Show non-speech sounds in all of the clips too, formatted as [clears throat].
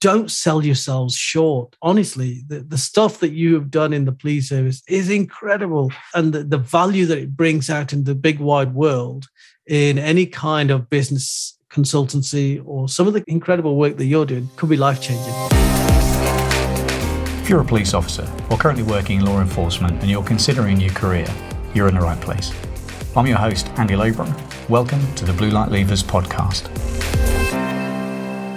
don't sell yourselves short. Honestly, the, the stuff that you have done in the police service is incredible. And the, the value that it brings out in the big wide world in any kind of business consultancy or some of the incredible work that you're doing could be life changing. If you're a police officer or currently working in law enforcement and you're considering your career, you're in the right place. I'm your host, Andy Labram. Welcome to the Blue Light Leavers podcast.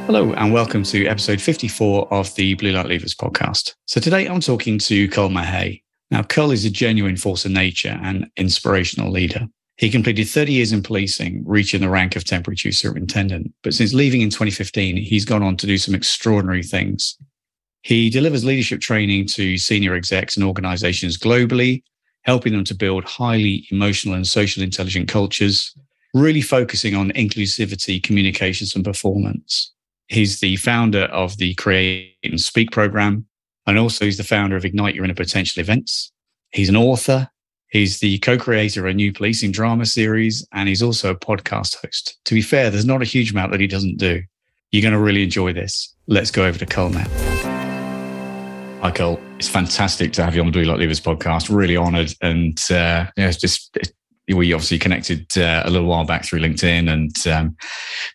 Hello, and welcome to episode 54 of the Blue Light Leavers podcast. So, today I'm talking to Kul Mahay. Now, Kul is a genuine force of nature and inspirational leader. He completed 30 years in policing, reaching the rank of temporary chief superintendent. But since leaving in 2015, he's gone on to do some extraordinary things. He delivers leadership training to senior execs and organizations globally, helping them to build highly emotional and social intelligent cultures, really focusing on inclusivity, communications, and performance. He's the founder of the Create and Speak program. And also, he's the founder of Ignite Your Inner Potential events. He's an author. He's the co creator of a new policing drama series. And he's also a podcast host. To be fair, there's not a huge amount that he doesn't do. You're going to really enjoy this. Let's go over to Kul now. Hi, Kul. It's fantastic to have you on the Blue Light Leavers podcast. Really honored. And uh, yeah, it's just we obviously connected uh, a little while back through LinkedIn and um,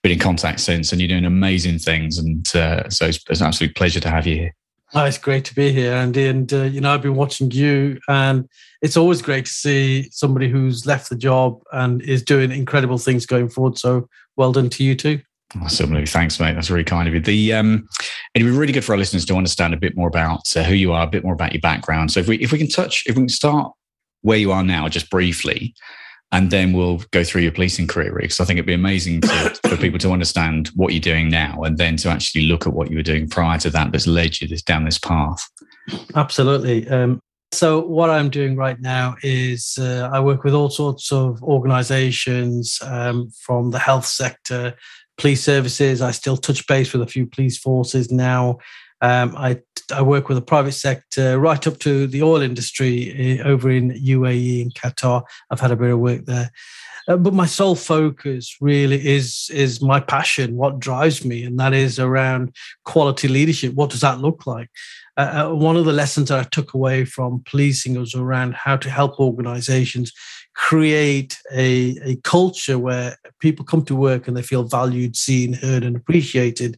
been in contact since. And you're doing amazing things, and uh, so it's, it's, an absolute pleasure to have you here. Oh, it's great to be here, Andy. And uh, you know, I've been watching you, and it's always great to see somebody who's left the job and is doing incredible things going forward. So, well done to you too. Awesome, Thanks, mate. That's really kind of you. The um, it'd be really good for our listeners to understand a bit more about uh, who you are, a bit more about your background. So, if we if we can touch, if we can start where you are now, just briefly, and then we'll go through your policing career, because I think it'd be amazing to, for people to understand what you're doing now, and then to actually look at what you were doing prior to that that's led you this, down this path. Absolutely. Um, so what I'm doing right now is uh, I work with all sorts of organisations um, from the health sector, police services. I still touch base with a few police forces now. Um, I, I work with the private sector right up to the oil industry eh, over in UAE and Qatar. I've had a bit of work there. Uh, but my sole focus really is is my passion, what drives me, and that is around quality leadership. What does that look like? Uh, uh one of the lessons that I took away from policing was around how to help organizations create a, a culture where people come to work and they feel valued, seen, heard, and appreciated.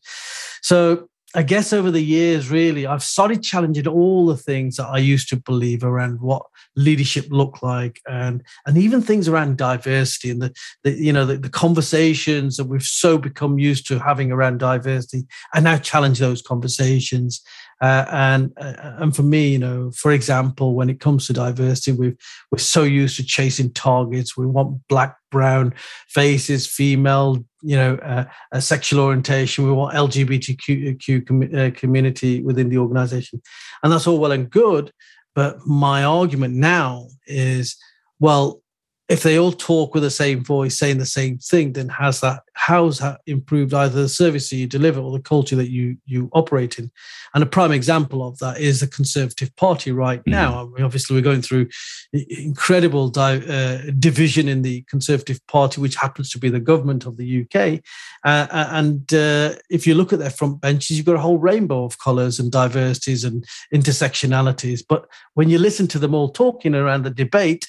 So I guess over the years, really, I've started challenging all the things that I used to believe around what leadership looked like, and and even things around diversity and the, the you know the, the conversations that we've so become used to having around diversity. I now challenge those conversations, uh, and uh, and for me, you know, for example, when it comes to diversity, we've we're so used to chasing targets. We want black, brown faces, female, you know, uh, a sexual orientation. We want LGBTQ com- uh, community within the organization, and that's all well and good. But my argument now is, well, if they all talk with the same voice, saying the same thing, then has that how's that improved either the service that you deliver or the culture that you you operate in? And a prime example of that is the Conservative Party right mm-hmm. now. I mean, obviously, we're going through incredible di- uh, division in the Conservative Party, which happens to be the government of the UK. Uh, and uh, if you look at their front benches, you've got a whole rainbow of colours and diversities and intersectionalities. But when you listen to them all talking around the debate,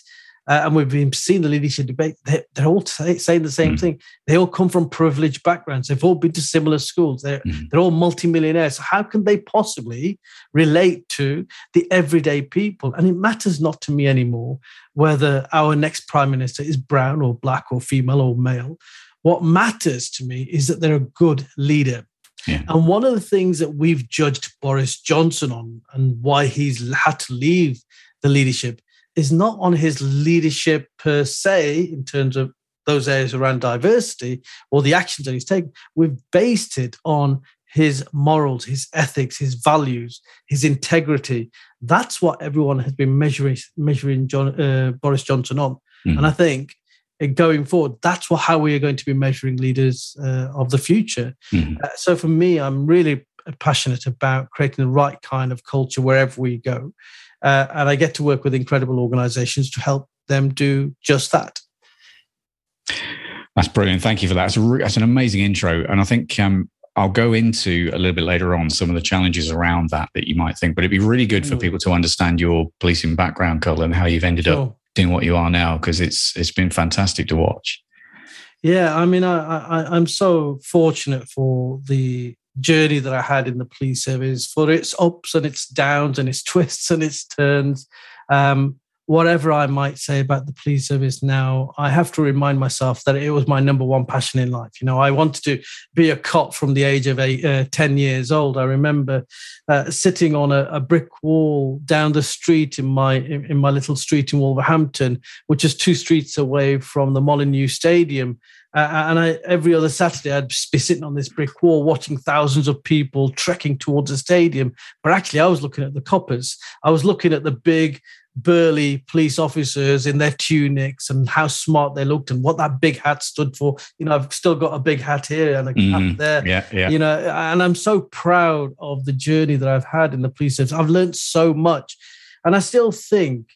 uh, and we've been seeing the leadership debate, they're, they're all say, saying the same mm. thing. They all come from privileged backgrounds. They've all been to similar schools. They're, mm. they're all multimillionaires. So how can they possibly relate to the everyday people? And it matters not to me anymore whether our next prime minister is brown or black or female or male. What matters to me is that they're a good leader. Yeah. And one of the things that we've judged Boris Johnson on and why he's had to leave the leadership is not on his leadership per se in terms of those areas around diversity or the actions that he's taken. We've based it on his morals, his ethics, his values, his integrity. That's what everyone has been measuring measuring John, uh, Boris Johnson on. Mm. And I think uh, going forward, that's what, how we are going to be measuring leaders uh, of the future. Mm. Uh, so for me, I'm really passionate about creating the right kind of culture wherever we go. Uh, and I get to work with incredible organizations to help them do just that. That's brilliant. Thank you for that. That's, re- that's an amazing intro. And I think um, I'll go into a little bit later on some of the challenges around that that you might think, but it'd be really good for mm. people to understand your policing background, Kul, and how you've ended sure. up doing what you are now because it's it's been fantastic to watch. Yeah, I mean, I, I I'm so fortunate for the journey that I had in the police service, for its ups and its downs and its [laughs] twists and its turns. Um, whatever I might say about the police service now, I have to remind myself that it was my number one passion in life. You know, I wanted to be a cop from the age of eight, uh, 10 years old. I remember uh, sitting on a, a, brick wall down the street in my in, in, my little street in Wolverhampton, which is two streets away from the Molineux Stadium. Uh, and I, every other Saturday, I'd be sitting on this brick wall watching thousands of people trekking towards the stadium. But actually, I was looking at the coppers. I was looking at the big burly police officers in their tunics and how smart they looked and what that big hat stood for. You know, I've still got a big hat here and a mm, hat there. Yeah, yeah. You know, and I'm so proud of the journey that I've had in the police service. I've learned so much. And I still think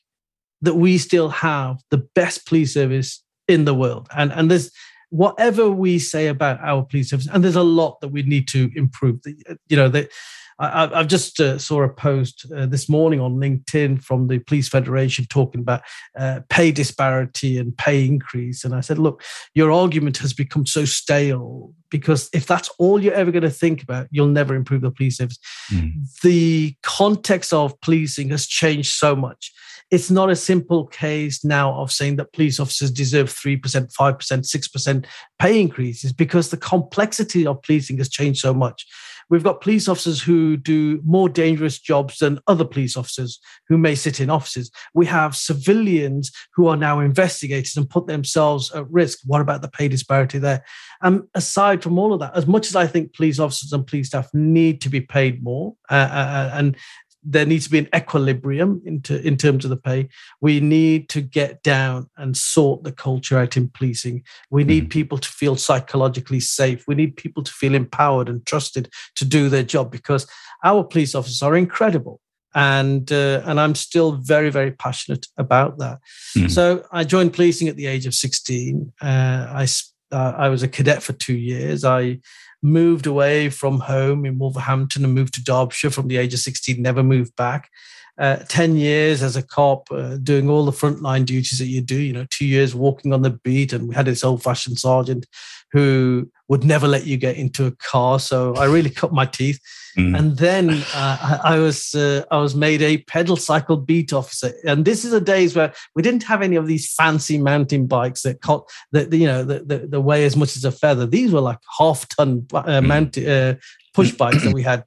that we still have the best police service in the world. And and there's whatever we say about our police service, and there's a lot that we need to improve. You know, that I, have just uh, saw a post uh, this morning on LinkedIn from the Police Federation talking about uh, pay disparity and pay increase. And I said, look, your argument has become so stale because if that's all you're ever going to think about, you'll never improve the police service. Mm. The context of policing has changed so much. It's not a simple case now of saying that police officers deserve 3%, 5%, 6% pay increases because the complexity of policing has changed so much. We've got police officers who do more dangerous jobs than other police officers who may sit in offices. We have civilians who are now investigators and put themselves at risk. What about the pay disparity there? And um, aside from all of that, as much as I think police officers and police staff need to be paid more, uh, uh, uh and there needs to be an equilibrium into, in terms of the pay. We need to get down and sort the culture out in policing. We need mm. people to feel psychologically safe. We need people to feel empowered and trusted to do their job because our police officers are incredible. And uh, and I'm still very very passionate about that. Mm. So I joined policing at the age of 16. Uh, I uh, I was a cadet for two years. I moved away from home in Wolverhampton and moved to Derbyshire from the age of 16, never moved back. Uh, 10 years as a cop, uh, doing all the frontline duties that you do, you know, two years walking on the beat. And we had this old fashioned sergeant who would never let you get into a car. So I really cut my teeth. Mm. And then uh, I, was uh, I was made a pedal cycle beat officer, and this is the days where we didn't have any of these fancy mountain bikes that caught that you know the, the, weigh as much as a feather. These were like half ton uh, mm. mount, uh, push bikes that we had.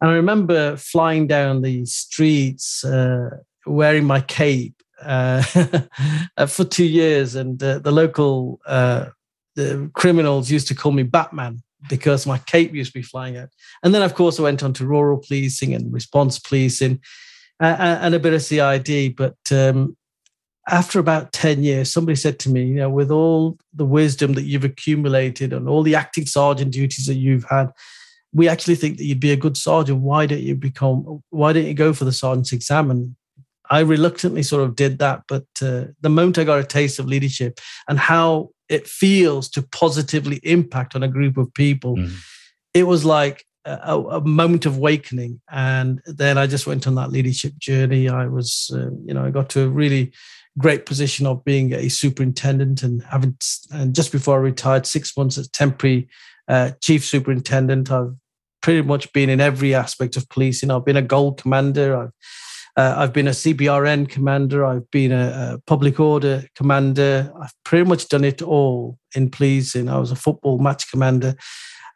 And I remember flying down the streets uh, wearing my cape uh, [laughs] for two years, and the local the criminals used to call me Batman because my cape used to be flying out. And then, of course, I went on to rural policing and response policing uh, and a bit of CID. But um, after about 10 years, somebody said to me, you know, with all the wisdom that you've accumulated and all the acting sergeant duties that you've had, we actually think that you'd be a good sergeant. Why don't you become, why don't you go for the sergeant's exam? And I reluctantly sort of did that. But uh, the moment I got a taste of leadership and how it feels to positively impact on a group of people. Mm. It was like a, a, moment of awakening. And then I just went on that leadership journey. I was, uh, you know, I got to a really great position of being a superintendent and having, and just before I retired, six months as temporary uh, chief superintendent. I've pretty much been in every aspect of policing. I've been a gold commander. I've uh, I've been a CBRN commander. I've been a, a, public order commander. I've pretty much done it all in policing. I was a football match commander.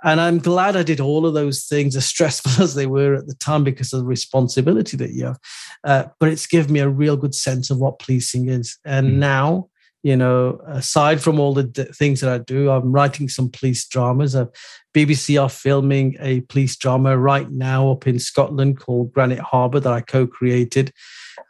And I'm glad I did all of those things, as [laughs] stressful as they were at the time, because of the responsibility that you have. Uh, but it's given me a real good sense of what policing is. And mm. now you know, aside from all the d- things that I do, I'm writing some police dramas. Uh, BBC are filming a police drama right now up in Scotland called Granite Harbour that I co-created.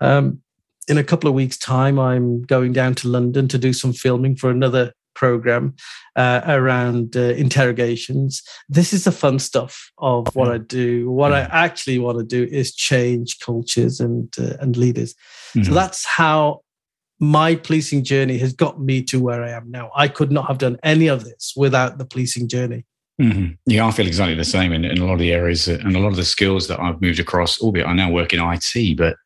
Um, in a couple of weeks' time, I'm going down to London to do some filming for another program uh, around uh, interrogations. This is the fun stuff of what I do. What I actually want to do is change cultures and uh, and leaders. Mm-hmm. So that's how my policing journey has got me to where I am now. I could not have done any of this without the policing journey. Mm-hmm. Yeah, I feel exactly the same in, in a lot of the areas and a lot of the skills that I've moved across, albeit I now work in IT, but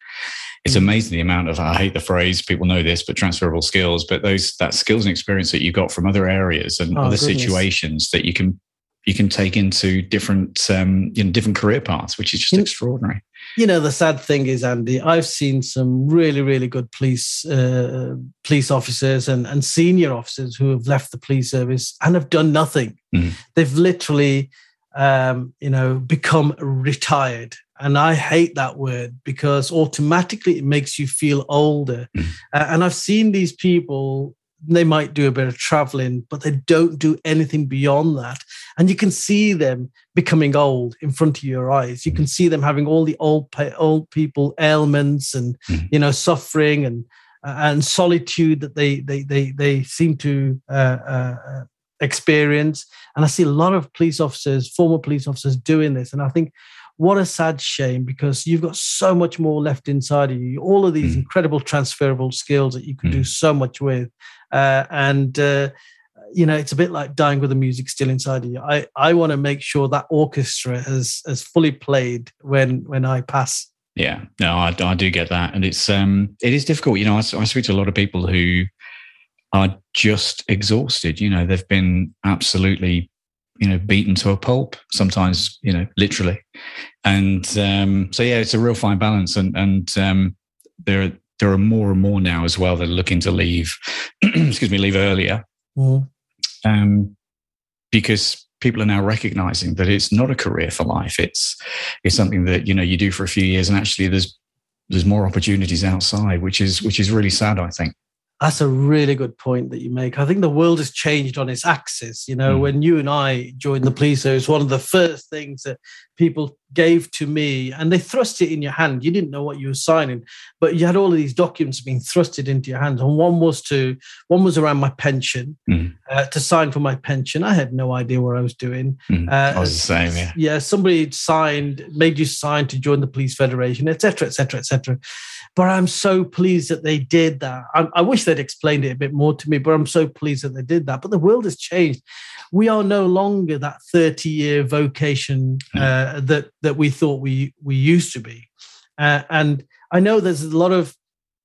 it's mm. amazing the amount of I hate the phrase people know this, but transferable skills. But those that skills and experience that you got from other areas and oh, other goodness. situations that you can you can take into different um, you know different career paths, which is just you extraordinary. You know, the sad thing is, Andy, I've seen some really, really good police uh, police officers and, and senior officers who have left the police service and have done nothing. Mm. They've literally, um, you know, become retired. And I hate that word because automatically it makes you feel older. Mm. Uh, and I've seen these people they might do a bit of traveling, but they don't do anything beyond that. And you can see them becoming old in front of your eyes. You can mm. see them having all the old old people ailments and mm-hmm. you know suffering and uh, and solitude that they they they they seem to uh, uh, experience. And I see a lot of police officers, former police officers, doing this. And I think what a sad shame because you've got so much more left inside of you all of these mm. incredible transferable skills that you can mm. do so much with uh, and uh, you know it's a bit like dying with the music still inside of you. I i want to make sure that orchestra has has fully played when when i pass. Yeah no I, I do get that. And it's um it is difficult. You know I, I speak to a lot of people who are just exhausted. You know they've been absolutely you know beaten to a pulp sometimes you know literally. And um so yeah it's a real fine balance. And and um there there are more and more now as well that are looking to leave, [clears throat] excuse me, leave earlier. Mm. Um, because people are now recognizing that it's not a career for life. It's it's something that you know you do for a few years, and actually there's there's more opportunities outside, which is which is really sad. I think. That's a really good point that you make. I think the world has changed on its axis. You know, mm. when you and I joined the police, it was one of the first things that people gave to me and they thrust it in your hand. You didn't know what you were signing, but you had all of these documents being thrusted into your hands. And one was to one was around my pension mm. uh, to sign for my pension. I had no idea what I was doing. Mm. Uh, I was the same, yeah. Yeah, somebody signed, made you sign to join the police federation, etc., etc., etc. But I'm so pleased that they did that. I, I wish they'd explained it a bit more to me, but I'm so pleased that they did that. But the world has changed. We are no longer that 30 year vocation. Uh, that that we thought we we used to be. Uh, and I know there's a lot of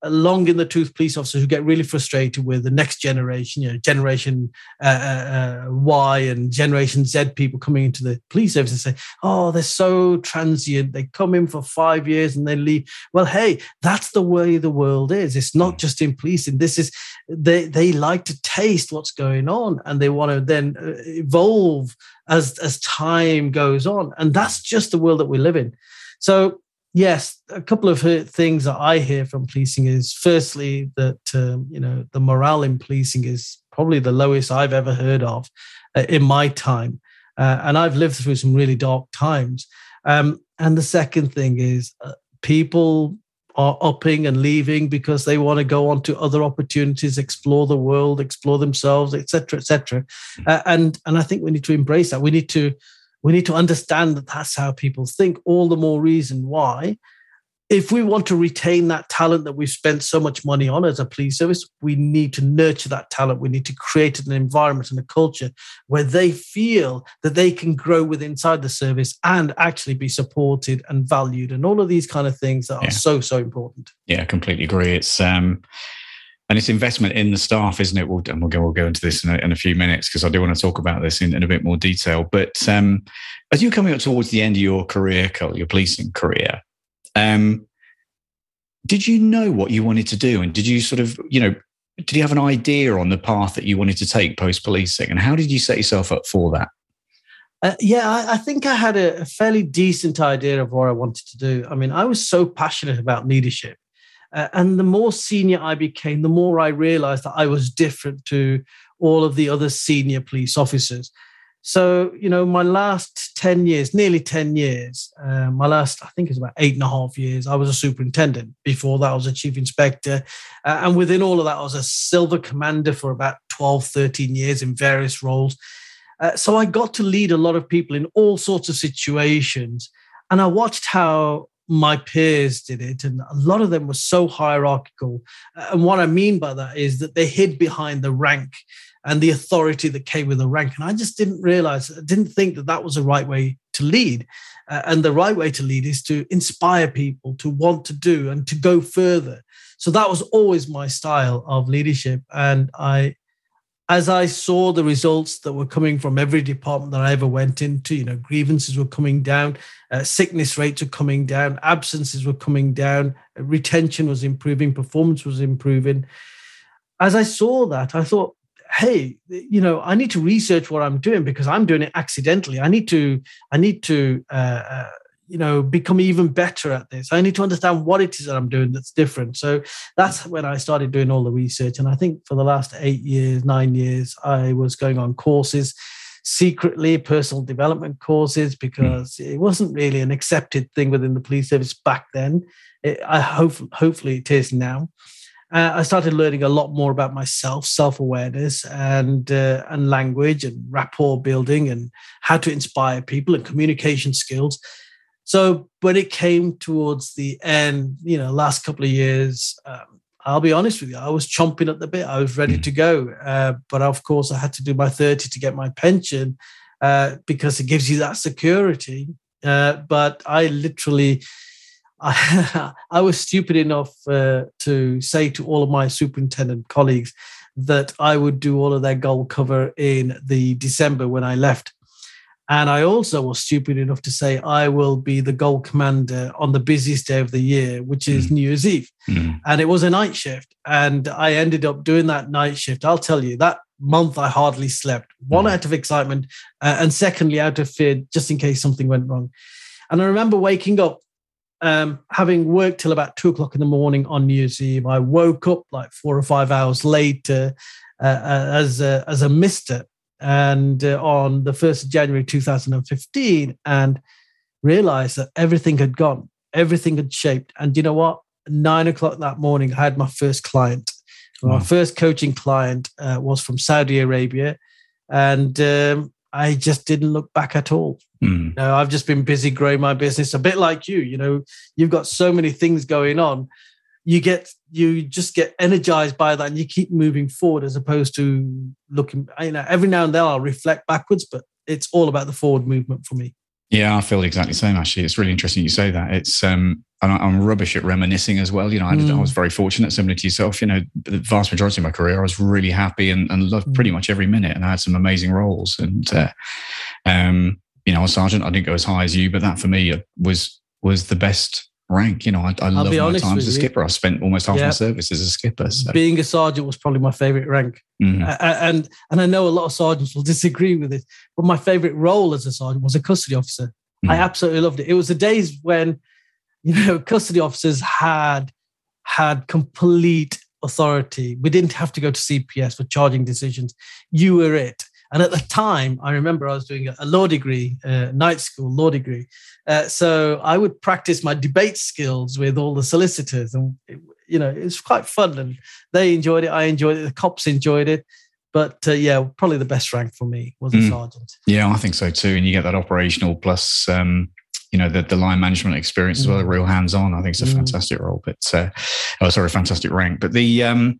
long in the tooth police officers who get really frustrated with the next generation, you know, generation uh, uh, uh Y and generation Z people coming into the police service and say, "Oh, they're so transient. They come in for five years and they leave." Well, hey, that's the way the world is. It's not just in policing. This is they they like to taste what's going on and they want to then uh, evolve as as time goes on, and that's just the world that we live in. So yes, a couple of things that I hear from policing is firstly that um, you know the morale in policing is probably the lowest I've ever heard of uh, in my time, uh, and I've lived through some really dark times. Um, and the second thing is uh, people are upping and leaving because they want to go on to other opportunities, explore the world, explore themselves, etc., etc. Uh, and and I think we need to embrace that. We need to we need to understand that that's how people think. All the more reason why, if we want to retain that talent that we've spent so much money on as a police service, we need to nurture that talent. We need to create an environment and a culture where they feel that they can grow with inside the service and actually be supported and valued, and all of these kind of things that are so so important. Yeah, I completely agree. It's um and it's investment in the staff, isn't it? We'll, and we'll go, we'll go into this in a, in a few minutes because I do want to talk about this in, in a bit more detail. But um, as you're coming up towards the end of your career, your policing career, um, did you know what you wanted to do? And did you sort of, you know, did you have an idea on the path that you wanted to take post policing? And how did you set yourself up for that? Uh, yeah, I, I, think I had a, a fairly decent idea of what I wanted to do. I mean, I was so passionate about leadership uh, and the more senior I became, the more I realized that I was different to all of the other senior police officers. So, you know, my last 10 years, nearly 10 years, uh, my last, I think it's about eight and a half years, I was a superintendent. Before that, I was a chief inspector. Uh, and within all of that, I was a silver commander for about 12, 13 years in various roles. Uh, so I got to lead a lot of people in all sorts of situations. And I watched how my peers did it, and a lot of them were so hierarchical. And what I mean by that is that they hid behind the rank and the authority that came with the rank. And I just didn't realize, I didn't think that that was the right way to lead. Uh, and the right way to lead is to inspire people to want to do and to go further. So that was always my style of leadership. And I, as I saw the results that were coming from every department that I ever went into, you know, grievances were coming down, uh, sickness rates were coming down, absences were coming down, retention was improving, performance was improving. As I saw that, I thought, hey you know i need to research what i'm doing because i'm doing it accidentally i need to i need to uh, uh, you know become even better at this. I need to understand what it is that i'm doing that's different. So that's when i started doing all the research. And i think for the last eight years nine years i was going on courses secretly personal development courses because it wasn't really an accepted thing within the police service back then. It, i hope hopefully it is now. Uh, I started learning a lot more about myself, self awareness, and uh, and language, and rapport building, and how to inspire people, and communication skills. So, when it came towards the end, you know, last couple of years, um, I'll be honest with you, I was chomping at the bit. I was ready to go, uh, but of course, I had to do my thirty to get my pension uh, because it gives you that security. Uh, but I literally I, [laughs] I was stupid enough uh, to say to all of my superintendent colleagues that I would do all of their gold cover in the December when I left. And I also was stupid enough to say I will be the gold commander on the busiest day of the year, which is mm. New Year's Eve. Mm. And it was a night shift. And I ended up doing that night shift. I'll tell you, that month I hardly slept. One, mm. out of excitement, uh, and secondly, out of fear, just in case something went wrong. And I remember waking up um, having worked till about two o'clock in the morning on New Year's Eve, I woke up like four or five hours later uh, uh as a, as a mister, and uh, on the first of January 2015, and realized that everything had gone, everything had shaped. And you know what? Nine o'clock that morning, I had my first client. Wow. My first coaching client uh, was from Saudi Arabia, and um, I just didn't look back at all. Mm. You know, I've just been busy growing my business, a bit like you. You know, you've got so many things going on. You get you just get energized by that, and you keep moving forward as opposed to looking. You know, every now and then I'll reflect backwards, but it's all about the forward movement for me. Yeah, I feel exactly the same. Actually, it's really interesting you say that. It's um, I'm rubbish at reminiscing as well. You know, I, mm. I, was very fortunate, similar to yourself. You know, the vast majority of my career, I was really happy and, and loved mm. pretty much every minute, and I had some amazing roles. And uh, um, you know, a sergeant, I didn't go as high as you, but that for me was was the best rank. You know, I, I love my time as a skipper. I spent almost half yeah. my service as a skipper. So. Being a sergeant was probably my favorite rank, mm-hmm. and and I know a lot of sergeants will [laughs] disagree with it, but my favorite role as a sergeant was a custody officer. Mm-hmm. I absolutely loved it. It was the days when, [laughs] you know, custody officers had had complete authority. We didn't have to go to CPS for charging decisions. You were it. And at the time, I remember I was doing a law degree, uh, night school law degree. Uh, so I would practice my debate skills with all the solicitors, and you know it was quite fun. And they enjoyed it. I enjoyed it. The cops enjoyed it. But uh, yeah, probably the best rank for me was a mm. sergeant. Yeah, I think so too. And you get that operational plus. Um, you know the, the line management experience as well, mm. real hands on. I think it's a mm. fantastic role, but uh, oh, sorry, fantastic rank. But the um,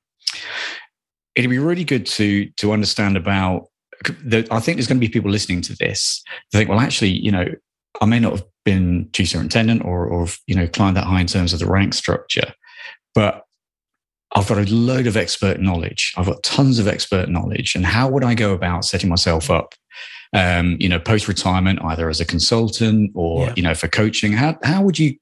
it'd be really good to to understand about the, I think there's going to be people listening to this. They think, well, actually, you know, I may not have been chief superintendent or, or you know, climbed that high in terms of the rank structure, but I've got a load of expert knowledge. I've got tons of expert knowledge. And how would I go about setting myself up, um, you know, post retirement, either as a consultant or, yeah. you know, for coaching? How, how would you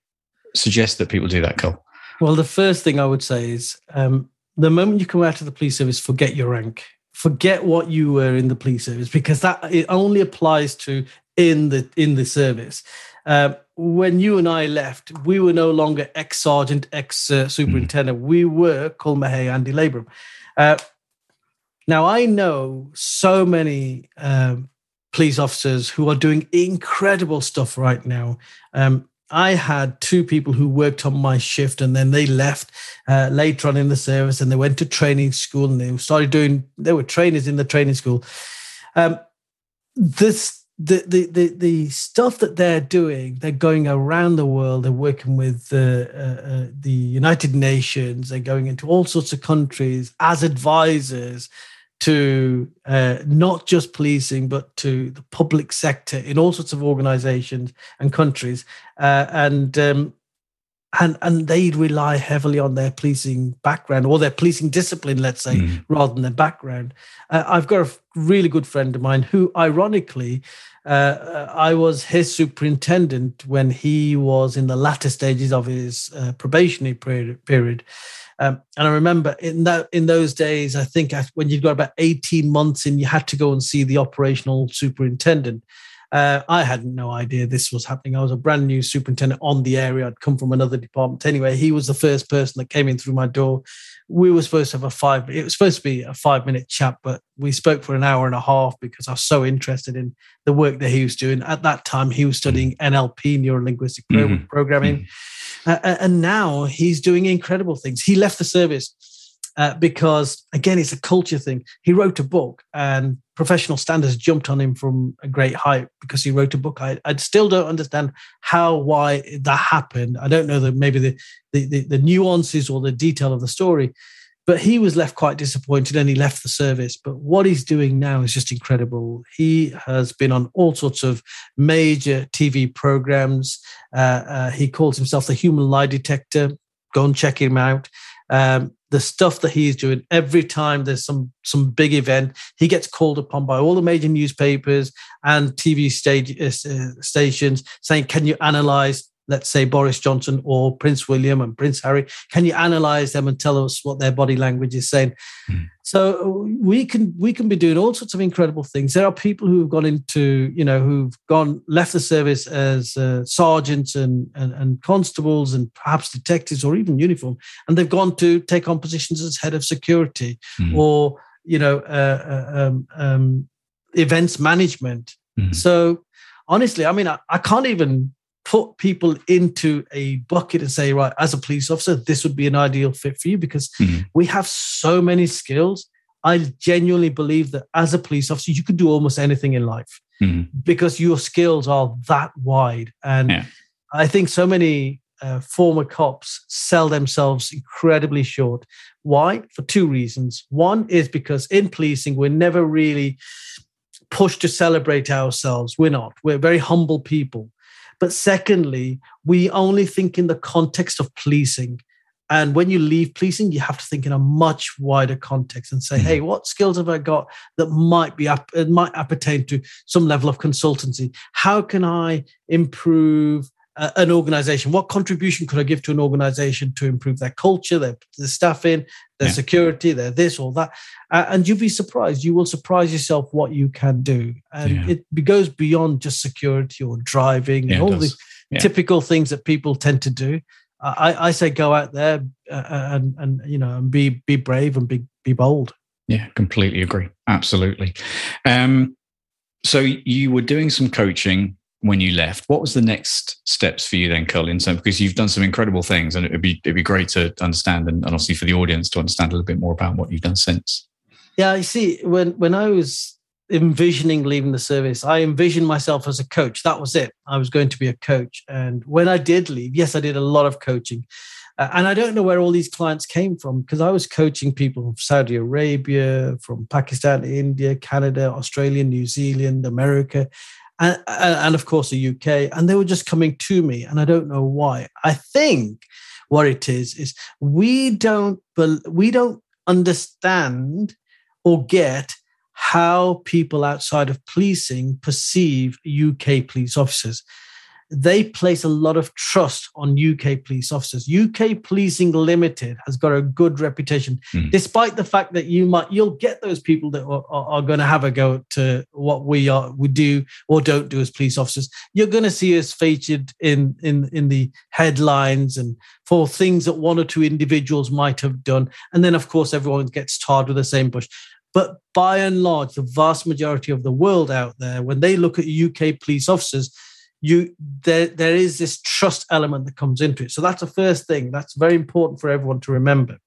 suggest that people do that, Kul? Well, the first thing I would say is um, the moment you come out of the police service, forget your rank forget what you were in the police service because that it only applies to in the in the service. Uh, when you and I left, we were no longer ex sergeant, ex uh, superintendent. Mm. We were Kul Mahay, Andy Labram. Uh, now I know so many um, police officers who are doing incredible stuff right now. Um, I had two people who worked on my shift and then they left uh, later on in the service and they went to training school and they started doing, they were trainers in the training school. Um, this, the, the, the, the stuff that they're doing, they're going around the world. They're working with the, uh, uh, the United Nations. They're going into all sorts of countries as advisors to uh, not just policing, but to the public sector in all sorts of organizations and countries. Uh, and um, and and they rely heavily on their policing background or their policing discipline, let's say, mm. rather than their background. Uh, I've got a really good friend of mine who, ironically, uh, I was his superintendent when he was in the latter stages of his uh, probationary period. Um, and I remember in that in those days, I think when you've got about eighteen months in, you had to go and see the operational superintendent. Uh, I had no idea this was happening. I was a brand new superintendent on the area. I'd come from another department. Anyway, he was the first person that came in through my door. We were supposed to have a five. It was supposed to be a five minute chat, but we spoke for an hour and a half because I was so interested in the work that he was doing. At that time, he was studying NLP, neuro linguistic mm-hmm. programming, mm-hmm. Uh, and now he's doing incredible things. He left the service uh, because again, it's a culture thing. He wrote a book, and professional standards jumped on him from a great height because he wrote a book. I, I still don't understand how, why that happened. I don't know that maybe the, the, the, the nuances or the detail of the story, but he was left quite disappointed and he left the service. But what he's doing now is just incredible. He has been on all sorts of major TV programs. Uh, uh, he calls himself the human lie detector. Go and check him out. Um, the stuff that he's doing every time there's some some big event he gets called upon by all the major newspapers and tv stage, uh, stations saying can you analyze let's say Boris Johnson or Prince William and Prince Harry? Can you analyze them and tell us what their body language is saying? Mm. So we can we can be doing all sorts of incredible things. There are people who've gone into you know who've gone left the service as uh, sergeants and, and, and constables and perhaps detectives or even uniform, and they've gone to take on positions as head of security mm. or you know uh, uh, um, um, events management. Mm. So honestly, I mean, I, I can't even put people into a bucket and say, right, as a police officer, this would be an ideal fit for you because mm-hmm. we have so many skills. I genuinely believe that as a police officer, you can do almost anything in life mm-hmm. because your skills are that wide. And yeah. I think so many uh, former cops sell themselves incredibly short. Why? For two reasons. One is because in policing, we're never really pushed to celebrate ourselves. We're not. We're very humble people. But secondly, we only think in the context of policing. And when you leave policing, you have to think in a much wider context and say, mm-hmm. hey, what skills have I got that might be up, might appertain to some level of consultancy? How can I improve uh, an organization? What contribution could I give to an organization to improve their culture, their, their staffing, their yeah. security, their this or that? Uh, and you'll be surprised. You will surprise yourself what you can do. And yeah. it goes beyond just security or driving yeah, and all the typical things that people tend to do. I, I say go out there uh, uh, and, and you know and be be brave and be be bold. Yeah, completely agree. Absolutely. Um, so you were doing some coaching when you left. What was the next steps for you then, Colin? So because you've done some incredible things, and it'd be it'd be great to understand, and, and obviously for the audience to understand a little bit more about what you've done since. Yeah, I see. When when I was envisioning leaving the service, I envisioned myself as a coach. That was it. I was going to be a coach. And when I did leave, yes, I did a lot of coaching. Uh, and I don't know where all these clients came from because I was coaching people from Saudi Arabia, from Pakistan, India, Canada, Australia, New Zealand, America and, and of course the UK, and they were just coming to me, and I don't know why. I think what it is is we don't we don't understand or get how people outside of policing perceive UK police officers they place a lot of trust on UK police officers. UK Policing Limited has got a good reputation, mm. despite the fact that you might you'll get those people that are, are, going to have a go to what we are we do or don't do as police officers. You're going to see us featured in in in the headlines and for things that one or two individuals might have done, and then of course everyone gets tarred with the same bush. But by and large, the vast majority of the world out there, when they look at UK police officers, you there there is this trust element that comes into it. So that's the first thing that's very important for everyone to remember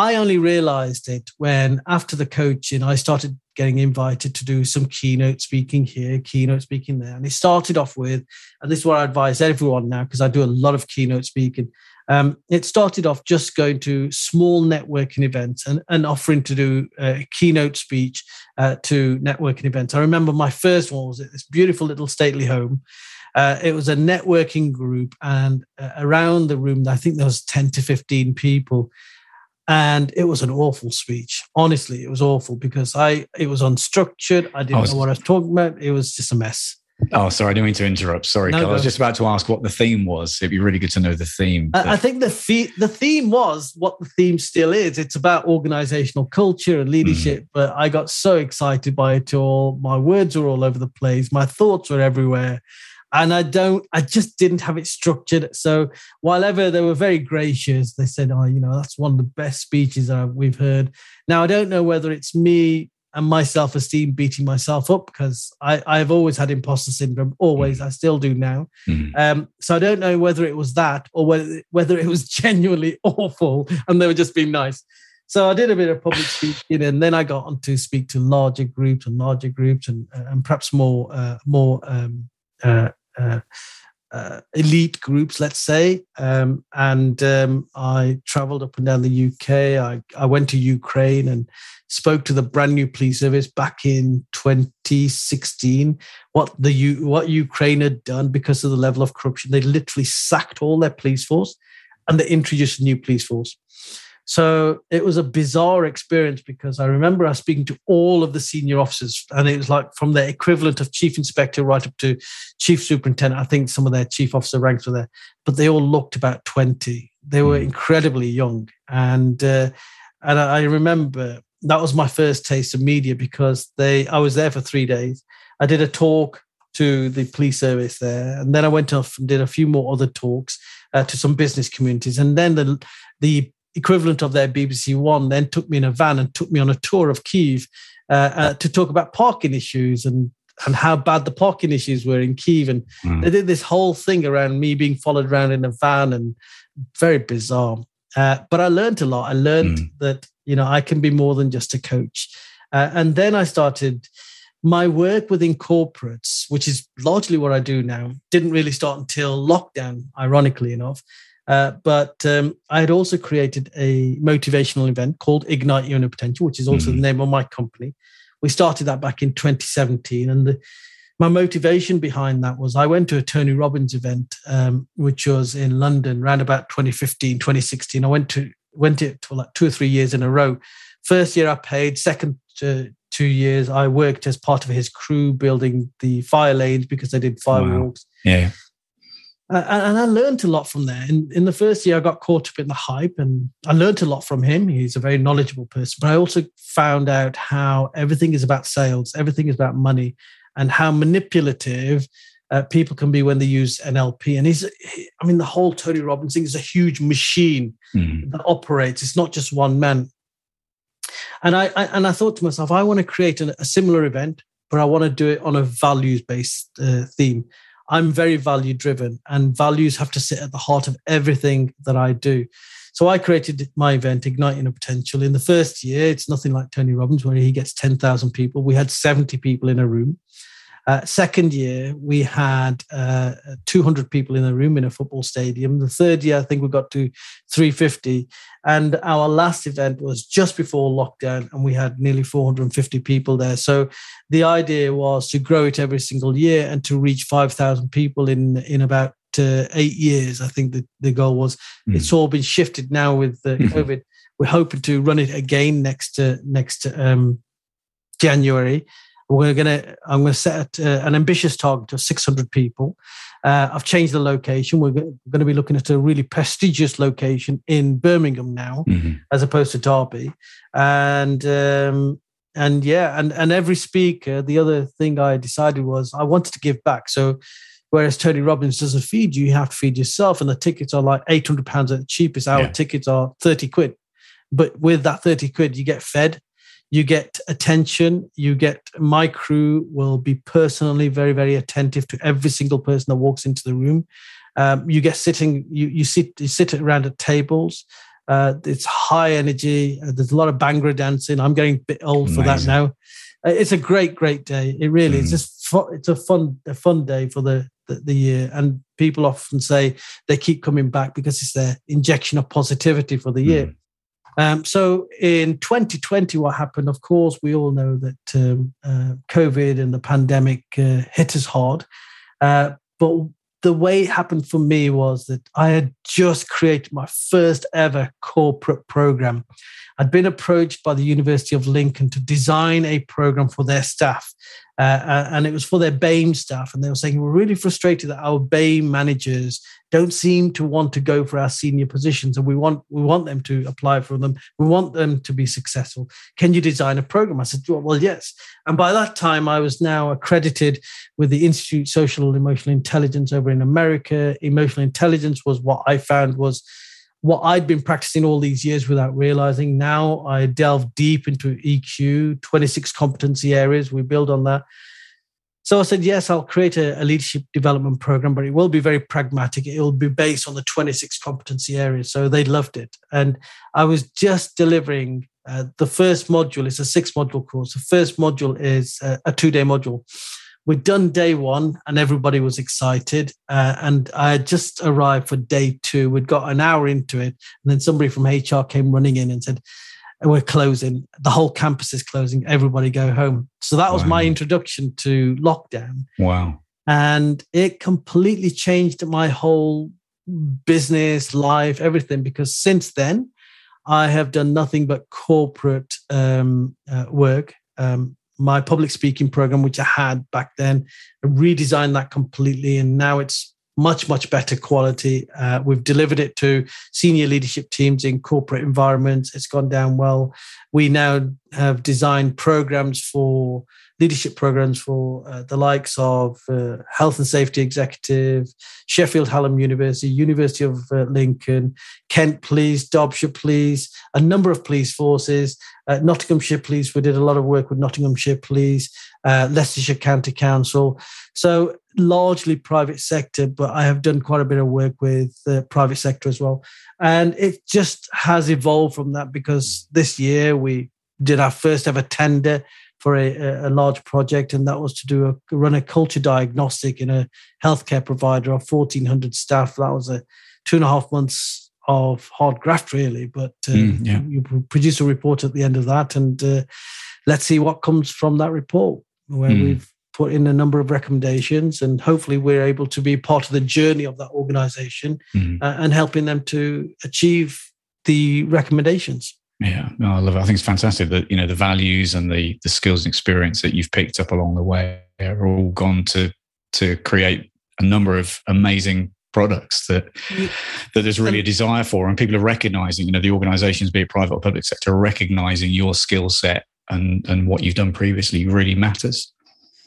I only realized it when, after the coaching, I started getting invited to do some keynote speaking here, keynote speaking there. And it started off with, and this is what I advise everyone now, because I do a lot of keynote speaking. Um, it started off just going to small networking events and, and offering to do a keynote speech uh, to networking events. I remember my first one was at this beautiful little stately home. Uh, it was a networking group, and uh, around the room, I think there was 10 to 15 people and it was an awful speech. Honestly it was awful because i it was unstructured. I didn't was, know what i was talking about. It was just a mess. Oh sorry i didn't mean to interrupt. Sorry no, i was just about to ask what the theme was. It'd be really good to know the theme. I, I think the fee- the theme was what the theme still is. It's about organizational culture and leadership mm. but i got so excited by it all. My words were all over the place. My thoughts were everywhere and I don't, I just didn't have it structured. So while ever they were very gracious, they said, "Oh, you know, that's one of the best speeches uh, we've heard." Now I don't know whether it's me and my self-esteem beating myself up because I, I've always had imposter syndrome, always, mm. I still do now. Mm. Um, so I don't know whether it was that or whether whether it was [laughs] genuinely awful and they were just being nice. So I did a bit of public [sighs] speaking, and then I got on to speak to larger groups and larger groups, and and perhaps more uh, more um, uh, uh, uh, elite groups, let's say. Um, and um, I traveled up and down the UK. I, I went to Ukraine and spoke to the brand new police service back in 2016. What the what Ukraine had done because of the level of corruption, they literally sacked all their police force and they introduced a new police force. So it was a bizarre experience because I remember I was speaking to all of the senior officers, and it was like from the equivalent of chief inspector right up to chief superintendent. I think some of their chief officer ranks were there, but they all looked about 20. They were hmm. incredibly young. And uh, and I remember that was my first taste of media because they I was there for three days. I did a talk to the police service there, and then I went off and did a few more other talks uh, to some business communities, and then the the equivalent of their BBC One then took me in a van and took me on a tour of Kiev uh, uh, to talk about parking issues and and how bad the parking issues were in Kiev. And mm. they did this whole thing around me being followed around in a van and very bizarre. Uh, but I learned a lot. I learned mm. that you know I can be more than just a coach. Uh, and then I started my work within corporates, which is largely what I do now. Didn't really start until lockdown, ironically enough. Uh, but um, I had also created a motivational event called Ignite Your Inner Potential, which is also mm. the name of my company. We started that back in 2017. And the, my motivation behind that was I went to a Tony Robbins event, um, which was in London around about 2015, 2016. I went to went it for like two or three years in a row. First year I paid, second uh, two years I worked as part of his crew building the fire lanes because they did firewalks. Wow. Yeah and I learned a lot from there. In, in the first year, I got caught up in the hype and I learned a lot from him. He's a very knowledgeable person. But I also found out how everything is about sales, everything is about money, and how manipulative uh, people can be when they use NLP. And he's, I mean, the whole Tony Robbins thing is a huge machine mm. that operates. It's not just one man. And I, I, and I thought to myself, I want to create a, a similar event, but I want to do it on a values based uh, theme. I'm very value driven, and values have to sit at the heart of everything that I do. So I created my event, Igniting a Potential. In the first year, it's nothing like Tony Robbins, where he gets 10,000 people. We had 70 people in a room. Uh, second year, we had uh, 200 people in a room in a football stadium. The third year, I think we got to 350. And our last event was just before lockdown, and we had nearly 450 people there. So the idea was to grow it every single year and to reach 5,000 people in, in about uh, eight years. I think the, the goal was. Mm. It's all been shifted now with uh, COVID. We're hoping to run it again next uh, next um, January. We're going to. I'm to set uh, an ambitious target of 600 people. Uh, I've changed the location. We're going to be looking at a really prestigious location in Birmingham now, mm-hmm. as opposed to Derby. And um, and yeah, and and every speaker. The other thing I decided was I wanted to give back. So whereas Tony Robbins doesn't feed you, you have to feed yourself, and the tickets are like 800 pounds at the cheapest. Our yeah. tickets are 30 quid. But with that 30 quid, you get fed, you get attention you get my crew will be personally very very attentive to every single person that walks into the room um, you get sitting you, you sit you sit around at tables Uh, it's high energy. Uh, there's a lot of Bhangra dancing. I'm getting a bit old for that now. Uh, it's a great, great day. It really mm. is. Just fu- it's a fun, a fun day for the, the, the year. And people often say they keep coming back because it's their injection of positivity for the year. Mm. Um, so in 2020, what happened? Of course, we all know that um, uh, COVID and the pandemic uh, hit us hard. Uh, but the way it happened for me was that I had just created my first ever corporate program. I'd been approached by the University of Lincoln to design a program for their staff. Uh, and it was for their BAME staff. And they were saying, We're really frustrated that our BAME managers don't seem to want to go for our senior positions and we want we want them to apply for them. We want them to be successful. Can you design a program? I said well yes. And by that time i was now accredited with the institute social and emotional intelligence over in america. Emotional intelligence was what i found was what I'd been practicing all these years without realizing. Now I delve deep into EQ, 26 competency areas. We build on that. So I said, yes, I'll create a, a, leadership development program, but it will be very pragmatic. It will be based on the 26 competency areas. So they loved it. And I was just delivering uh, the first module. It's a six module course. The first module is a, a two day module. We'd done day one and everybody was excited. Uh, and I had just arrived for day two. We'd got an hour into it. And then somebody from HR came running in and said, we're closing. The whole campus is closing. Everybody go home. So that was wow. my introduction to lockdown. Wow. And it completely changed my whole business, life, everything. Because since then, I have done nothing but corporate um, uh, work. Um, my public speaking program, which I had back then, I redesigned that completely. And now it's much, much better quality. Uh, we've delivered it to senior leadership teams in corporate environments. It's gone down well. We now have designed programs for leadership programs for uh, the likes of uh, Health and Safety Executive, Sheffield Hallam University, University of uh, Lincoln, Kent Police, Derbyshire Police, a number of police forces, uh, Nottinghamshire Police. We did a lot of work with Nottinghamshire Police, uh, Leicestershire County Council. So largely private sector, but I have done quite a bit of work with the private sector as well. And it just has evolved from that because this year we did our first ever tender for a, a large project, and that was to do a run a culture diagnostic in a healthcare provider of 1,400 staff. That was a two and a half months of hard graft, really. But uh, mm, yeah. you produce a report at the end of that, and uh, let's see what comes from that report, where mm. we've put in a number of recommendations, and hopefully we're able to be part of the journey of that organization mm-hmm. uh, and helping them to achieve the recommendations. Yeah, no, I love it. I think it's fantastic that you know the values and the the skills and experience that you've picked up along the way are all gone to to create a number of amazing products that that there's really a desire for, and people are recognizing. You know, the organisations, be it private or public sector, recognizing your skill set and and what you've done previously really matters.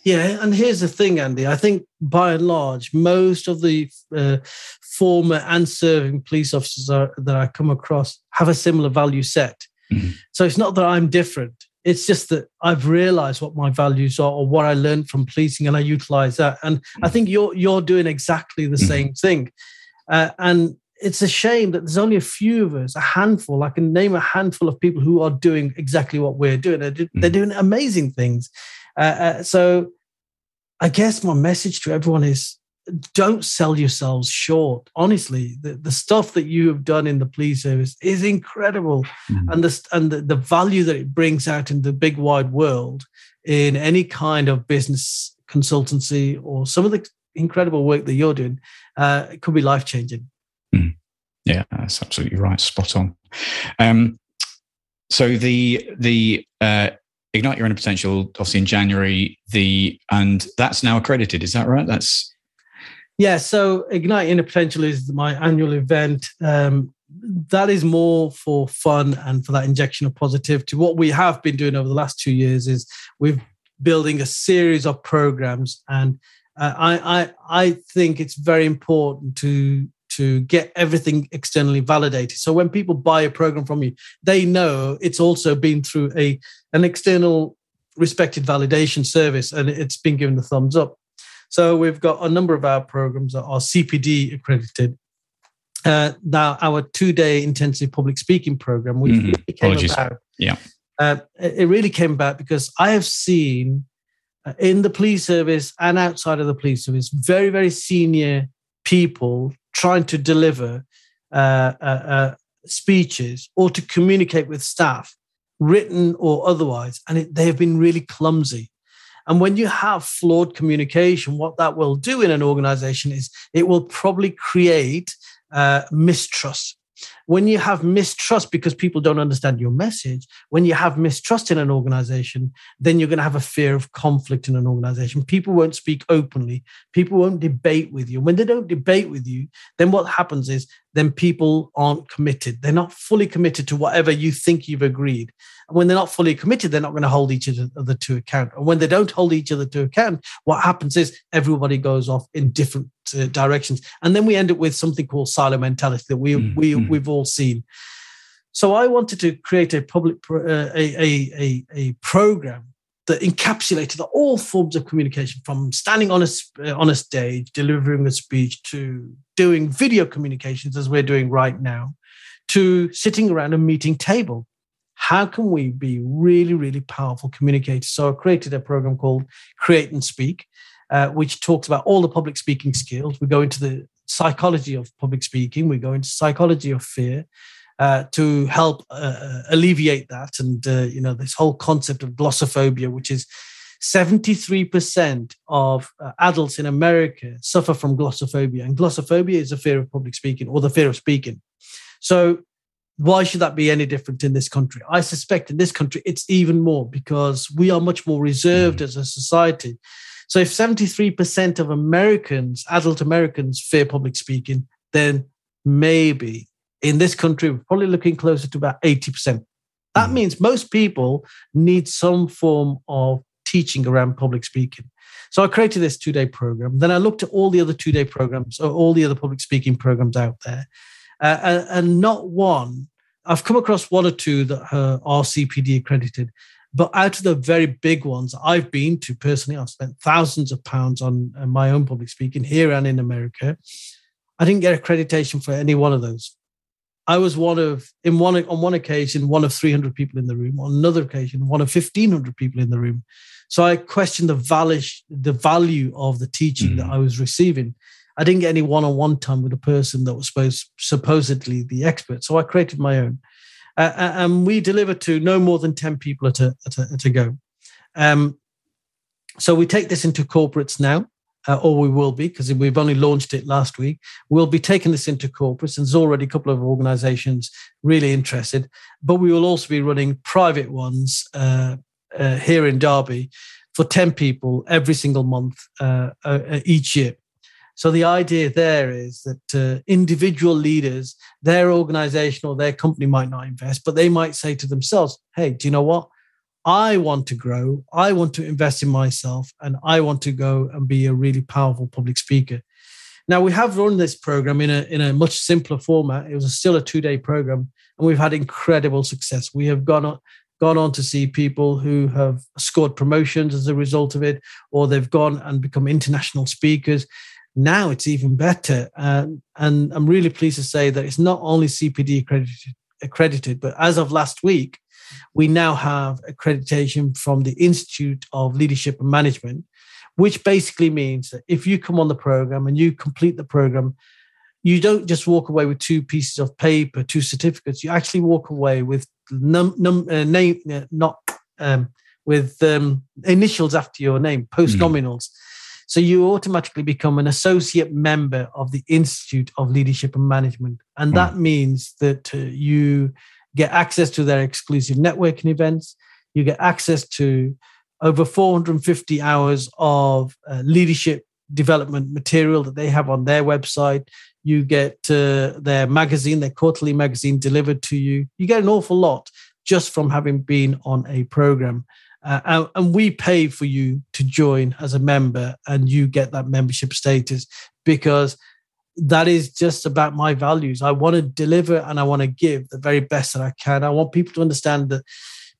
Yeah, and here's the thing, Andy. I think by and large, most of the uh, former and serving police officers are, that I come across have a similar value set. Mm-hmm. So it's not that I'm different. It's just that I've realized what my values are or what I learned from policing, and I utilize that. And mm-hmm. I think you're you're doing exactly the mm-hmm. same thing. Uh, and it's a shame that there's only a few of us, a handful. I can name a handful of people who are doing exactly what we're doing. They're, they're mm-hmm. doing amazing things. Uh, uh, so I guess my message to everyone is don't sell yourselves short. Honestly, the, the stuff that you have done in the police service is incredible. Mm-hmm. And, the, and the, the value that it brings out in the big wide world in any kind of business consultancy or some of the incredible work that you're doing, uh, it could be life changing. Mm. Yeah, that's absolutely right. Spot on. Um, so the the uh, Ignite Your Inner Potential, obviously in January, the and that's now accredited. Is that right? That's yeah. So Ignite Inner Potential is my annual event. Um, that is more for fun and for that injection of positivity. What we have been doing over the last two years is we've building a series of programs, and uh, I, I I think it's very important to to get everything externally validated. So when people buy a program from you, they know it's also been through a an external respected validation service and it's been given the thumbs up. So we've got a number of our programs that are CPD accredited. uh, now our two-day intensive public speaking program, which mm-hmm. really came Apologies. about. Yeah, uh, it really came about because I have seen uh, in the police service and outside of the police service very, very senior people trying to deliver uh, uh, uh, speeches or to communicate with staff, written or otherwise, and it, they have been really clumsy. And when you have flawed communication, what that will do in an organization is it will probably create uh, mistrust when you have mistrust because people don't understand your message, when you have mistrust in an organization, then you're going to have a fear of conflict in an organization. People won't speak openly, people won't debate with you. When they don't debate with you, then what happens is then people aren't committed. They're not fully committed to whatever you think you've agreed. And when they're not fully committed, they're not going to hold each other to account. And when they don't hold each other to account, what happens is everybody goes off in different uh, directions, and then we end up with something called silo mentality that we mm-hmm. we we've all seen. So I wanted to create a public uh, a, a, a a program that encapsulated all forms of communication from standing on a, uh, on a stage, delivering a speech, to doing video communications as we're doing right now, to sitting around a meeting table. How can we be really, really powerful communicators? So I created a program called Create and Speak, uh, which talks about all the public speaking skills. We go into the psychology of public speaking, we go into psychology of fear, uh, to help uh, uh, alleviate that. And, uh, you know, this whole concept of glossophobia, which is 73% of uh, adults in America suffer from glossophobia. And glossophobia is a fear of public speaking or the fear of speaking. So, why should that be any different in this country? I suspect in this country it's even more because we are much more reserved mm. as a society. So, if 73% of Americans, adult Americans, fear public speaking, then maybe in this country, we're probably looking closer to about 80%. That mm. means most people need some form of teaching around public speaking. So I created this two day program. Then I looked at all the other two day programs, or all the other public speaking programs out there, uh, and, and, not one. I've come across one or two that are CPD accredited, but out of the very big ones I've been to personally, I've spent thousands of pounds on my own public speaking here and in America. I didn't get accreditation for any one of those. I was one of in one on one occasion one of 300 people in the room. On another occasion, one of 1500 people in the room. So I questioned the value the value of the teaching mm. that I was receiving. I didn't get any one-on-one time with a person that was supposed supposedly the expert. So I created my own, uh, and we delivered to no more than 10 people at a at a, at a go. Um, so we take this into corporates now uh, or we will be because we've only launched it last week. We'll be taking this into corporates, and there's already a couple of organizations really interested. But we will also be running private ones uh, uh, here in Derby for 10 people every single month uh, uh, each year. So the idea there is that uh, individual leaders, their organization or their company might not invest, but they might say to themselves, hey, do you know what? I want to grow. I want to invest in myself and I want to go and be a really powerful public speaker. Now we have run this program in a in a much simpler format. It was still a two day program, and we've had incredible success. We have gone on gone on to see people who have scored promotions as a result of it, or they've gone and become international speakers. Now it's even better, um, and I'm really pleased to say that it's not only CPD accredited, accredited, but as of last week, we now have accreditation from the Institute of Leadership and Management, which basically means that if you come on the program and you complete the program, you don't just walk away with two pieces of paper, two certificates. You actually walk away with num, num uh, name, uh, not um, with um, initials after your name, post nominals. Mm. So you automatically become an associate member of the Institute of Leadership and Management, and mm. that means that uh, you get access to their exclusive networking events. You get access to over 450 hours of uh, leadership development material that they have on their website. You get uh, their magazine, their quarterly magazine delivered to you. You get an awful lot just from having been on a program. Uh, and we pay for you to join as a member, and you get that membership status because that is just about my values. I want to deliver and I want to give the very best that I can. I want people to understand that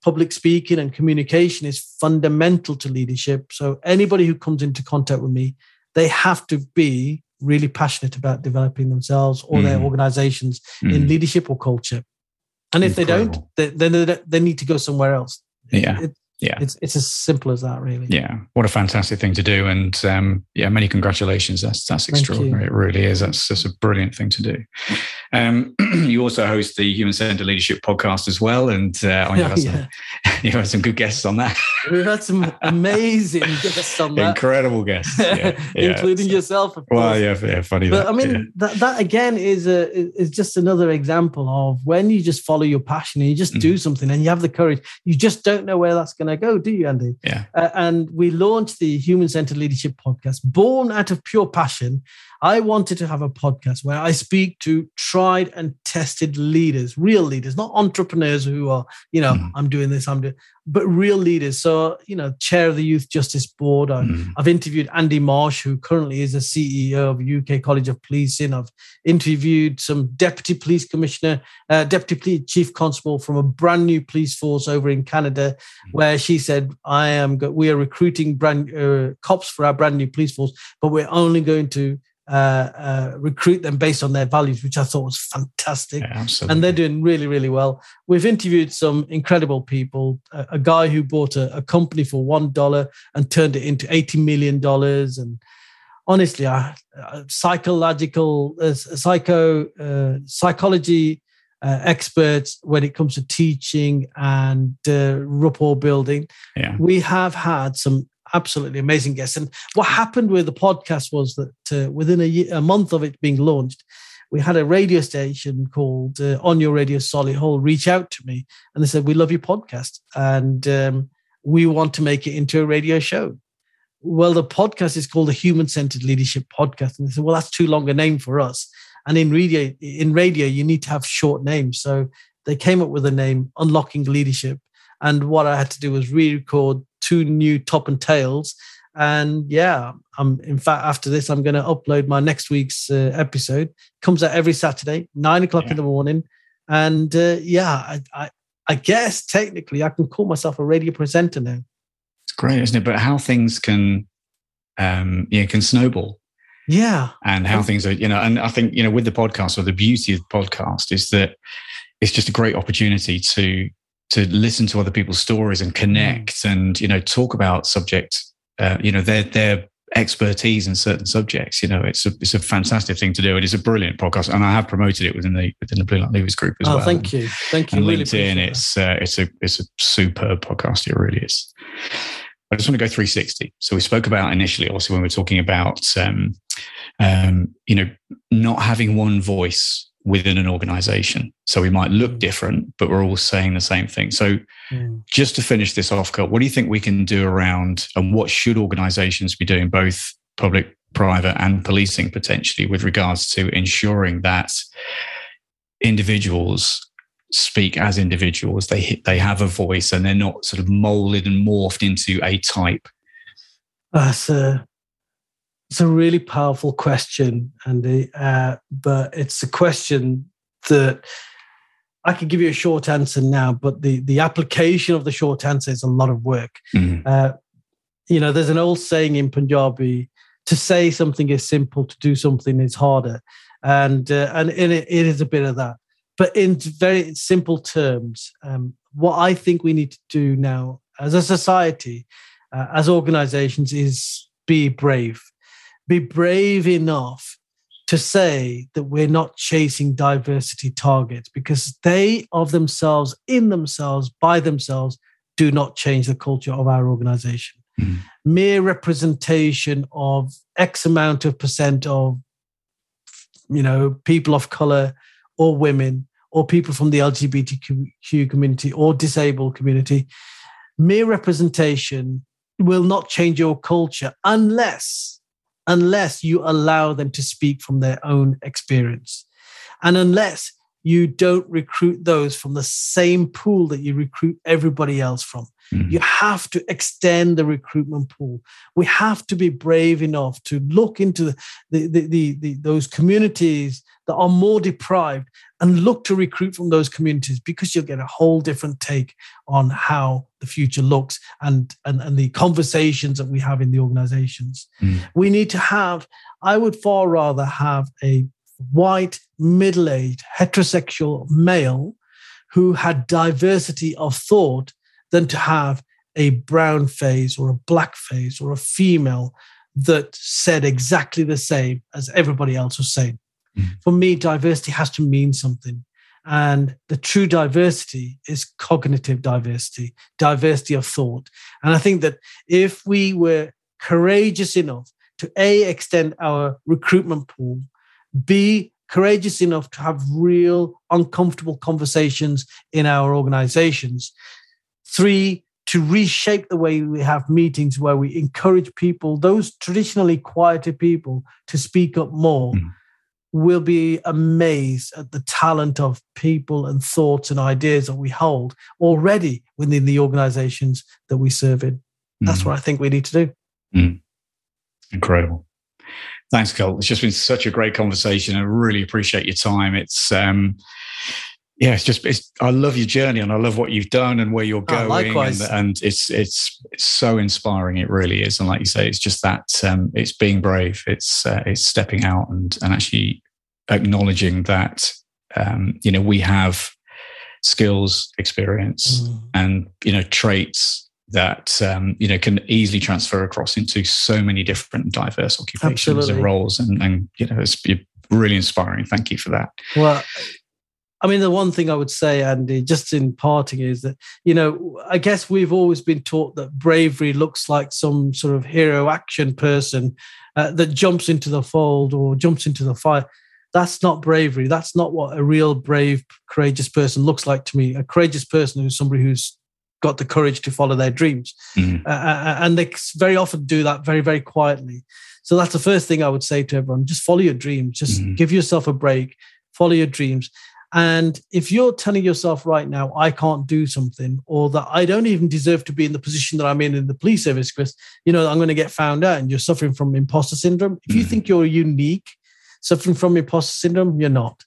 public speaking and communication is fundamental to leadership. So anybody who comes into contact with me, they have to be really passionate about developing themselves or mm. their organizations mm. in leadership or culture. And if Incredible. they don't, then they, they, need to go somewhere else. Yeah. It, yeah. It's it's as simple as that really. Yeah. What a fantastic thing to do. And um, yeah many congratulations. That's that's extraordinary. It really is. That's just a brilliant thing to do um, [clears throat] you also host the human centered leadership podcast as well and uh, oh, you, [laughs] had some, [laughs] you had some good guests on that We've had some [laughs] amazing guests on that incredible guests yeah, yeah, including yourself of well yeah, yeah funny but that, i mean that, that again is a is just another example of when you just follow your passion and you just mm. do something and you have the courage you just don't know where that's going to to go, do you, Andy? Yeah. Uh, and we launched the Human Centered Leadership Podcast, born out of pure passion. I wanted to have a podcast where I speak to tried and tested leaders, real leaders, not entrepreneurs who are, you know, mm. I'm doing this, I'm doing, but real leaders. So, you know, chair of the Youth Justice Board. I, mm. I've interviewed Andy Marsh, who currently is the CEO of UK College of Policing. I've interviewed some deputy police commissioner, uh, deputy chief constable from a brand new police force over in Canada, mm. where she said, I am, go- we are recruiting brand uh, cops for our brand new police force, but we're only going to uh, uh, recruit them based on their values, which I thought was fantastic. Yeah, and they're doing really, really well. We've interviewed some incredible people. A, a guy who bought a, a, company for one dollar and turned it into eighty million dollars. And honestly, uh, psychological, uh, psycho, uh, psychology uh, experts when it comes to teaching and rapport building. Yeah. We have had some absolutely amazing guests. And what happened with the podcast was that uh, within a, year, a month of it being launched, we had a radio station called uh, On Your Radio Solihull reach out to me and they said, We love your podcast and um, we want to make it into a radio show. Well, the podcast is called the Human Centered Leadership Podcast. And they said, Well, that's too long a name for us. And in radio, in radio, you need to have short names. So they came up with the name Unlocking Leadership. And what I had to do was re-record two new top and tails. And yeah, I'm in fact after this, I'm going to upload my next week's uh, episode. Comes out every Saturday, nine o'clock yeah. in the morning. And uh, yeah, I, I, I guess technically I can call myself a radio presenter now. It's great, isn't it? But how things can, um, yeah, can snowball. Yeah. And how things are, you know, and I think, you know, with the podcast or the beauty of the podcast is that it's just a great opportunity to to listen to other people's stories and connect mm. and you know talk about subject uh, you know their their expertise in certain subjects. You know it's a it's a fantastic thing to do. It is a brilliant podcast and i have promoted it within the within the blue light leavers group as oh, well. thank you. Thank you. And really linkedin it's uh, it's a it's a superb podcast. It really is. I just want to go 360 so we spoke about initially also when we are talking about um, um, you know not having one voice within an organization. So we might look mm. different, but we're all saying the same thing. So mm. just to finish this off, Kul, what do you think we can do around and what should organizations be doing, both public, private, and policing potentially, with regards to ensuring that individuals speak as individuals, they they have a voice and they're not sort of molded and morphed into a type? That's a it's a really powerful question, Andy, uh, but it's a question that I could give you a short answer now, but the the application of the short answer is a lot of work. Mm-hmm. Uh, you know, there's an old saying in Punjabi: to say something is simple, to do something is harder, and uh, and it, it is a bit of that. But in very simple terms, um, what I think we need to do now as a society, uh, as organizations, is be brave be brave enough to say that we're not chasing diversity targets because they of themselves, in themselves, by themselves, do not change the culture of our organization. Mm. Mere representation of X amount of percent of you know people of color or women or people from the LGBTQ community or disabled community, mere representation will not change your culture unless unless you allow them to speak from their own experience. And unless you don't recruit those from the same pool that you recruit everybody else from. Mm-hmm. You have to extend the recruitment pool. We have to be brave enough to look into the, the, the, the, those communities that are more deprived and look to recruit from those communities because you'll get a whole different take on how the future looks and and, and the conversations that we have in the organizations mm. we need to have i would far rather have a white middle-aged heterosexual male who had diversity of thought than to have a brown face or a black face or a female that said exactly the same as everybody else was saying. Mm. For me, diversity has to mean something. And the true diversity is cognitive diversity, diversity of thought. And I think that if we were courageous enough to A, extend our recruitment pool, B, courageous enough to have real uncomfortable conversations in our organizations, three, to reshape the way we have meetings where we encourage people, those traditionally quieter people, to speak up more. Mm. We'll be amazed at the talent of people and thoughts and ideas that we hold already within the organizations that we serve in. That's mm. what I think we need to do. Mm. Incredible. Thanks, Kul. It's just been such a great conversation. I really appreciate your time. It's um, yeah, it's just it's, I love your journey and I love what you've done and where you're oh, going. Oh, likewise. And, and, it's it's it's so inspiring. It really is. And like you say, it's just that um, it's being brave. It's uh, it's stepping out and and actually acknowledging that um, you know we have skills, experience, mm. and you know traits that um, you know can easily transfer across into so many different diverse occupations Absolutely. and roles. And, and you know it's really inspiring. Thank you for that. Well I mean, the one thing I would say, Andy, just in parting, is that, you know, I guess we've always been taught that bravery looks like some sort of hero action person uh, that jumps into the fold or jumps into the fire. That's not bravery. That's not what a real brave, courageous person looks like to me. A courageous person is somebody who's got the courage to follow their dreams. Mm-hmm. Uh, and they very often do that very, very quietly. So that's the first thing I would say to everyone just follow your dreams, just mm-hmm. give yourself a break, follow your dreams. And if you're telling yourself right now, I can't do something, or that I don't even deserve to be in the position that I'm in in the police service, because you know I'm going to get found out, and you're suffering from imposter syndrome. If you mm-hmm. think you're unique, suffering from imposter syndrome, you're not.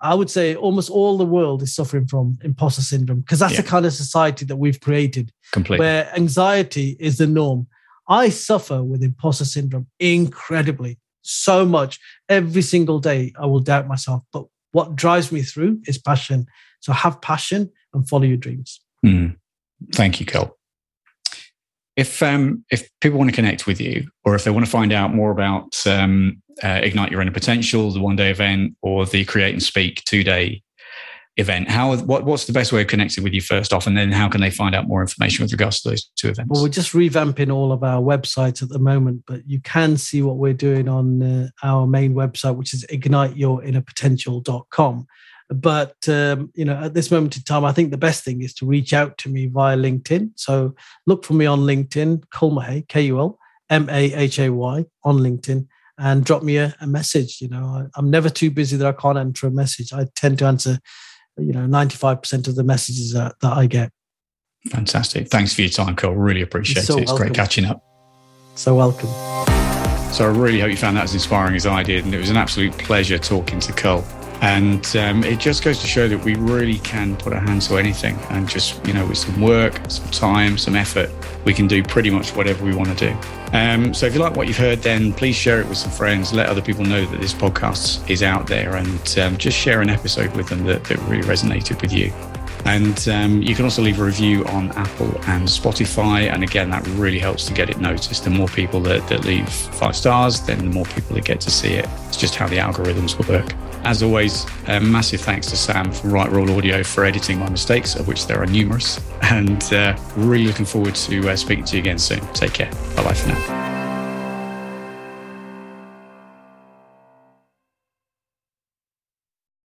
I would say almost all the world is suffering from imposter syndrome because that's yeah. the kind of society that we've created, Completely. where anxiety is the norm. I suffer with imposter syndrome incredibly, so much. Every single day, I will doubt myself. But what drives me through is passion. So have passion and follow your dreams. Mm. Thank you, Kul. If um, if people want to connect with you, or if they want to find out more about um, uh, Ignite Your Inner Potential, the one day event, or the Create and Speak two day event how what, what's the best way of connecting with you first off and then how can they find out more information with regards to those two events? Well we're just revamping all of our websites at the moment but you can see what we're doing on uh, our main website which is igniteyourinnerpotential.com but um, you know at this moment in time i think the best thing is to reach out to me via linkedin. So look for me on linkedin Kul Mahay, k-u-l m-a-h-a-y on linkedin and drop me a, a message. You know I, i'm never too busy that i can't answer a message. I tend to answer you know 95% of the messages that, that i get. Fantastic. Thanks for your time Kul really appreciate so it. It's welcome. great catching up. So welcome. So i really hope you found that as inspiring as i did and it was an absolute pleasure talking to Kul and um, it just goes to show that we really can put our hands to anything and just, you know, with some work, some time, some effort, we can do pretty much whatever we want to do. Um, so if you like what you've heard, then please share it with some friends. Let other people know that this podcast is out there and um, just share an episode with them that, that really resonated with you. And um, you can also leave a review on Apple and Spotify. And again, that really helps to get it noticed. The more people that, that leave five stars, then the more people that get to see it. It's just how the algorithms work. As always, a massive thanks to Sam from Right Roll Audio for editing my mistakes, of which there are numerous. [laughs] And uh, really looking forward to uh, speaking to you again soon. Take care. Bye bye for now.